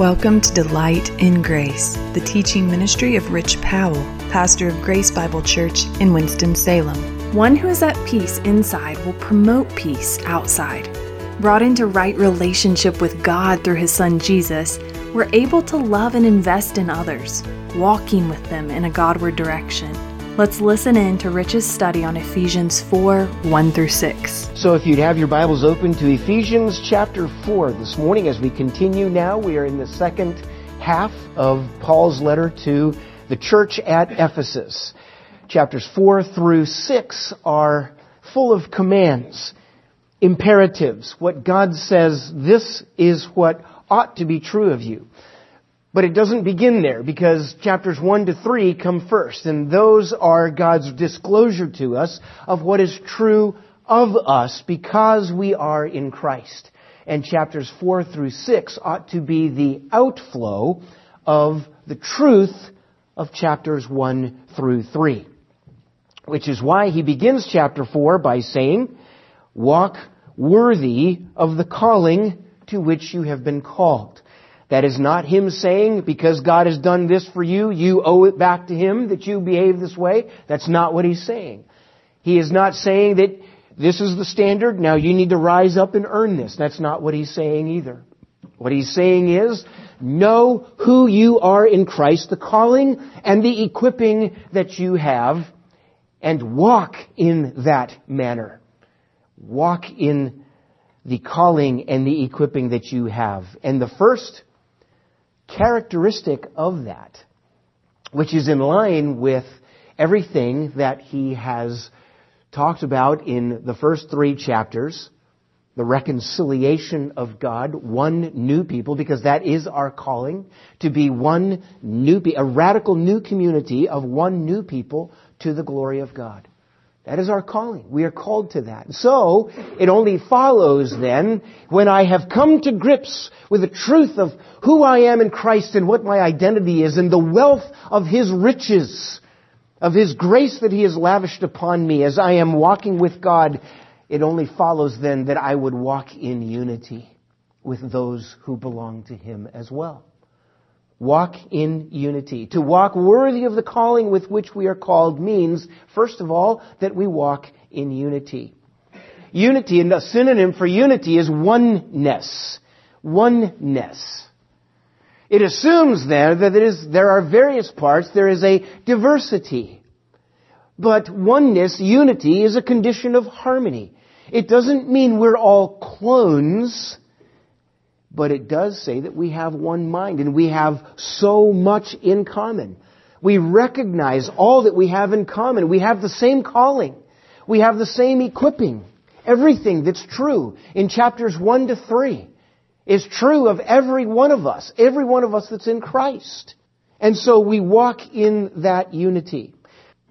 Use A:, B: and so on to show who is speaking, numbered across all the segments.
A: Welcome to Delight in Grace, the teaching ministry of Rich Powell, pastor of Grace Bible Church in Winston-Salem. One who is at peace inside will promote peace outside. Brought into right relationship with God through his son Jesus, we're able to love and invest in others, walking with them in a Godward direction. Let's listen in to Rich's study on Ephesians 4 1 through 6.
B: So, if you'd have your Bibles open to Ephesians chapter 4 this morning, as we continue now, we are in the second half of Paul's letter to the church at Ephesus. Chapters 4 through 6 are full of commands, imperatives, what God says this is what ought to be true of you. But it doesn't begin there because chapters 1 to 3 come first, and those are God's disclosure to us of what is true of us because we are in Christ. And chapters 4 through 6 ought to be the outflow of the truth of chapters 1 through 3. Which is why he begins chapter 4 by saying, Walk worthy of the calling to which you have been called. That is not him saying, because God has done this for you, you owe it back to him that you behave this way. That's not what he's saying. He is not saying that this is the standard, now you need to rise up and earn this. That's not what he's saying either. What he's saying is, know who you are in Christ, the calling and the equipping that you have, and walk in that manner. Walk in the calling and the equipping that you have. And the first characteristic of that, which is in line with everything that he has talked about in the first three chapters, the reconciliation of God, one new people, because that is our calling, to be one new, a radical new community of one new people to the glory of God. That is our calling. We are called to that. So, it only follows then, when I have come to grips with the truth of who I am in Christ and what my identity is and the wealth of His riches, of His grace that He has lavished upon me as I am walking with God, it only follows then that I would walk in unity with those who belong to Him as well. Walk in unity. To walk worthy of the calling with which we are called means, first of all, that we walk in unity. Unity, and a synonym for unity is oneness. Oneness. It assumes then that is, there are various parts, there is a diversity. But oneness, unity, is a condition of harmony. It doesn't mean we're all clones but it does say that we have one mind and we have so much in common. We recognize all that we have in common. We have the same calling. We have the same equipping. Everything that's true in chapters 1 to 3 is true of every one of us, every one of us that's in Christ. And so we walk in that unity,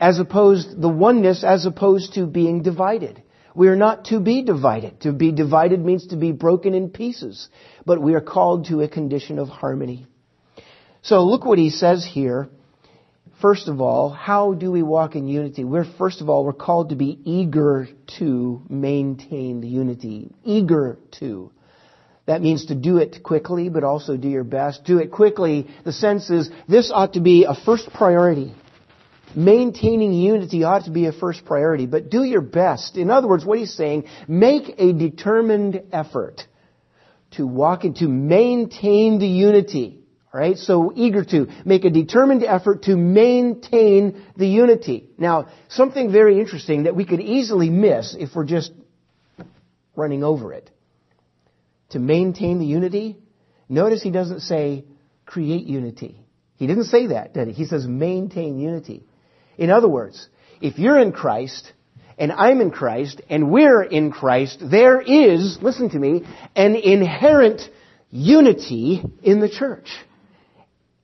B: as opposed, the oneness as opposed to being divided. We are not to be divided. To be divided means to be broken in pieces. But we are called to a condition of harmony. So look what he says here. First of all, how do we walk in unity? We're, first of all, we're called to be eager to maintain the unity. Eager to. That means to do it quickly, but also do your best. Do it quickly. The sense is this ought to be a first priority maintaining unity ought to be a first priority, but do your best. In other words, what he's saying, make a determined effort to walk and to maintain the unity. Alright, so eager to make a determined effort to maintain the unity. Now, something very interesting that we could easily miss if we're just running over it. To maintain the unity, notice he doesn't say create unity. He didn't say that, did he? He says maintain unity. In other words, if you're in Christ, and I'm in Christ, and we're in Christ, there is, listen to me, an inherent unity in the church.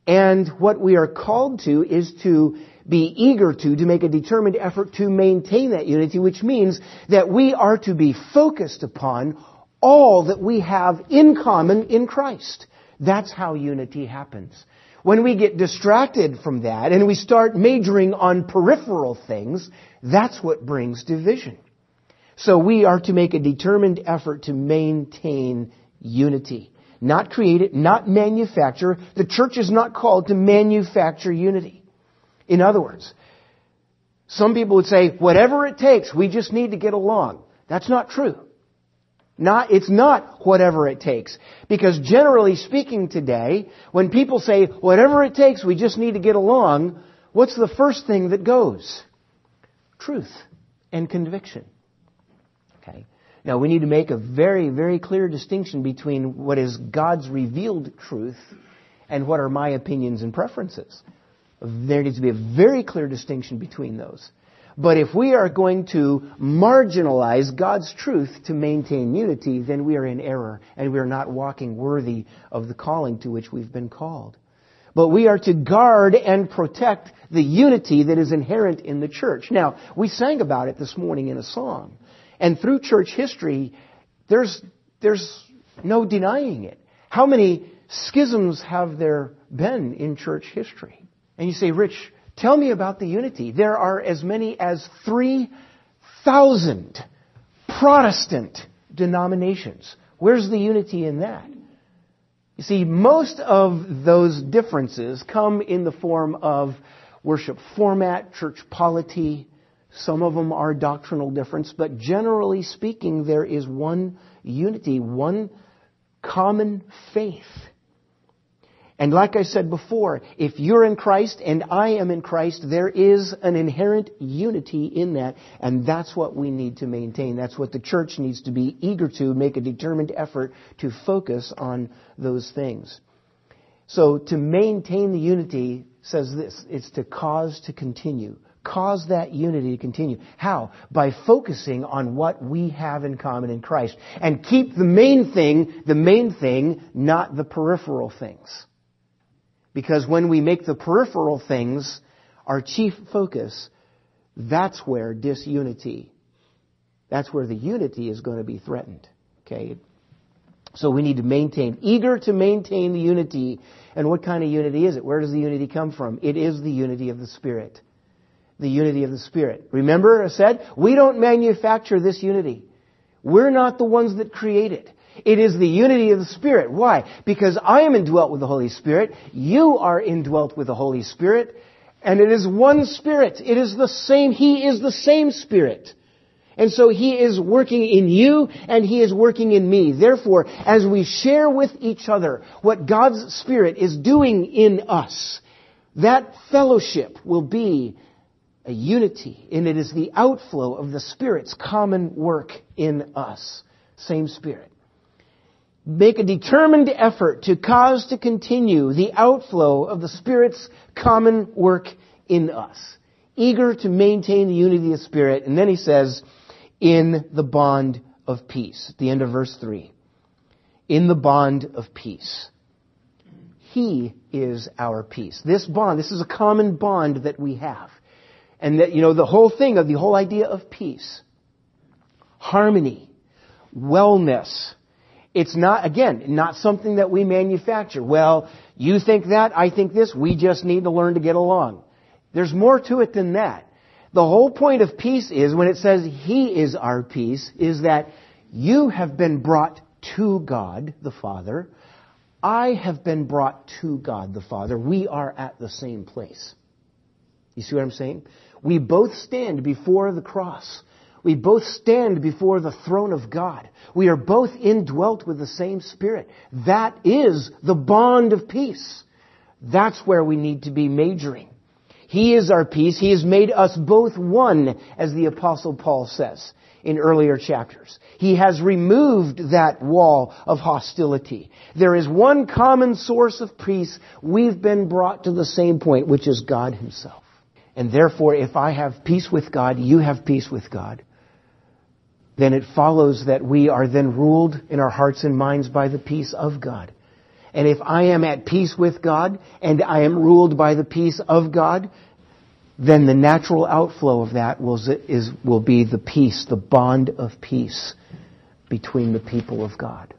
B: And what we are called to is to be eager to, to make a determined effort to maintain that unity, which means that we are to be focused upon all that we have in common in Christ. That's how unity happens. When we get distracted from that and we start majoring on peripheral things, that's what brings division. So we are to make a determined effort to maintain unity. not create it, not manufacture. The church is not called to manufacture unity. In other words, some people would say, whatever it takes, we just need to get along. That's not true. Not, it's not whatever it takes. Because generally speaking today, when people say, whatever it takes, we just need to get along, what's the first thing that goes? Truth and conviction. Okay. Now we need to make a very, very clear distinction between what is God's revealed truth and what are my opinions and preferences. There needs to be a very clear distinction between those. But if we are going to marginalize God's truth to maintain unity, then we are in error and we are not walking worthy of the calling to which we've been called. But we are to guard and protect the unity that is inherent in the church. Now, we sang about it this morning in a song. And through church history, there's, there's no denying it. How many schisms have there been in church history? And you say, Rich, Tell me about the unity. There are as many as 3,000 Protestant denominations. Where's the unity in that? You see, most of those differences come in the form of worship format, church polity. Some of them are doctrinal difference, but generally speaking, there is one unity, one common faith. And like I said before, if you're in Christ and I am in Christ, there is an inherent unity in that, and that's what we need to maintain. That's what the church needs to be eager to, make a determined effort to focus on those things. So to maintain the unity says this, it's to cause to continue. Cause that unity to continue. How? By focusing on what we have in common in Christ. And keep the main thing, the main thing, not the peripheral things. Because when we make the peripheral things our chief focus, that's where disunity, that's where the unity is going to be threatened. Okay? So we need to maintain, eager to maintain the unity. And what kind of unity is it? Where does the unity come from? It is the unity of the Spirit. The unity of the Spirit. Remember I said, we don't manufacture this unity. We're not the ones that create it. It is the unity of the Spirit. Why? Because I am indwelt with the Holy Spirit. You are indwelt with the Holy Spirit. And it is one Spirit. It is the same. He is the same Spirit. And so He is working in you and He is working in me. Therefore, as we share with each other what God's Spirit is doing in us, that fellowship will be a unity, and it is the outflow of the Spirit's common work in us. Same Spirit make a determined effort to cause to continue the outflow of the Spirit's common work in us. Eager to maintain the unity of Spirit. And then he says, in the bond of peace. At the end of verse 3. In the bond of peace. He is our peace. This bond, this is a common bond that we have. And that, you know, the whole thing of the whole idea of peace, harmony, wellness, it's not, again, not something that we manufacture. Well, you think that, I think this, we just need to learn to get along. There's more to it than that. The whole point of peace is, when it says He is our peace, is that you have been brought to God the Father. I have been brought to God the Father. We are at the same place. You see what I'm saying? We both stand before the cross. We both stand before the throne of God. We are both indwelt with the same Spirit. That is the bond of peace. That's where we need to be majoring. He is our peace. He has made us both one, as the apostle Paul says in earlier chapters. He has removed that wall of hostility. There is one common source of peace. We've been brought to the same point, which is God Himself. And therefore, if I have peace with God, you have peace with God then it follows that we are then ruled in our hearts and minds by the peace of God. And if I am at peace with God and I am ruled by the peace of God, then the natural outflow of that will, is, will be the peace, the bond of peace between the people of God.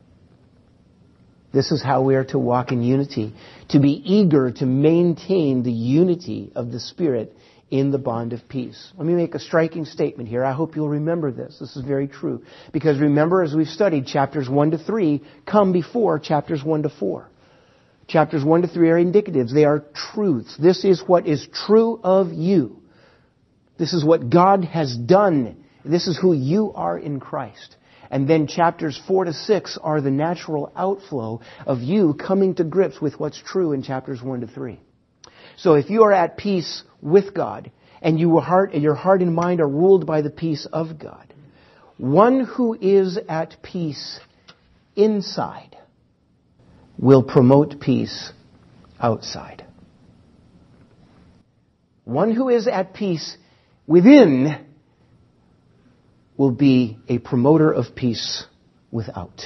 B: This is how we are to walk in unity, to be eager to maintain the unity of the Spirit in the bond of peace. Let me make a striking statement here. I hope you'll remember this. This is very true. Because remember, as we've studied, chapters 1 to 3 come before chapters 1 to 4. Chapters 1 to 3 are indicatives. They are truths. This is what is true of you. This is what God has done. This is who you are in Christ. And then chapters 4 to 6 are the natural outflow of you coming to grips with what's true in chapters 1 to 3. So if you are at peace with God and your heart, your heart and mind are ruled by the peace of God, one who is at peace inside will promote peace outside. One who is at peace within will be a promoter of peace without.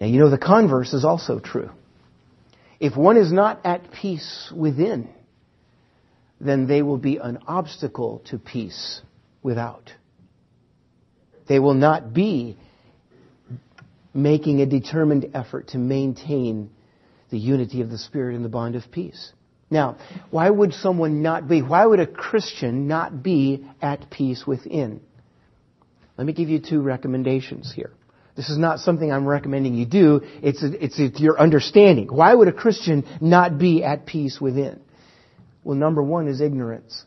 B: Now, you know, the converse is also true. If one is not at peace within, then they will be an obstacle to peace without. They will not be making a determined effort to maintain the unity of the Spirit and the bond of peace. Now, why would someone not be, why would a Christian not be at peace within? Let me give you two recommendations here. This is not something I'm recommending you do. It's, a, it's, it's your understanding. Why would a Christian not be at peace within? Well, number one is ignorance.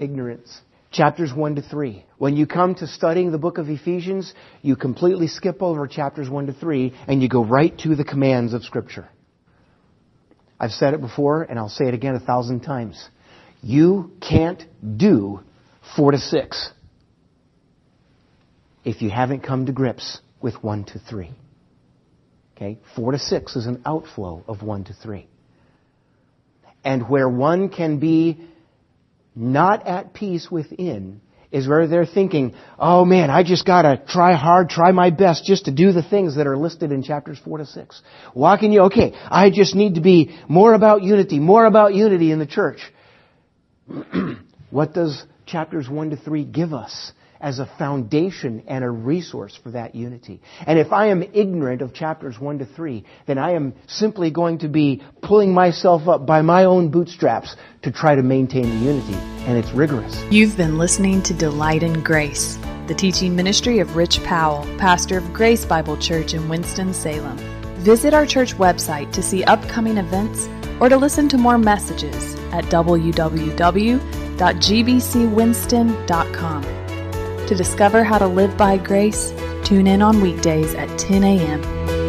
B: Ignorance. Chapters 1 to 3. When you come to studying the book of Ephesians, you completely skip over chapters 1 to 3 and you go right to the commands of Scripture. I've said it before and I'll say it again a thousand times. You can't do 4 to 6 if you haven't come to grips with 1 to 3. Okay? 4 to 6 is an outflow of 1 to 3. And where one can be not at peace within is where they're thinking, oh man, I just gotta try hard, try my best just to do the things that are listed in chapters 4 to 6. Walking you, okay, I just need to be more about unity, more about unity in the church. what does chapters 1 to 3 give us? As a foundation and a resource for that unity. And if I am ignorant of chapters 1 to 3, then I am simply going to be pulling myself up by my own bootstraps to try to maintain the unity, and it's rigorous.
A: You've been listening to Delight in Grace, the teaching ministry of Rich Powell, pastor of Grace Bible Church in Winston-Salem. Visit our church website to see upcoming events or to listen to more messages at www.gbcwinston.com. To discover how to live by grace, tune in on weekdays at 10 a.m.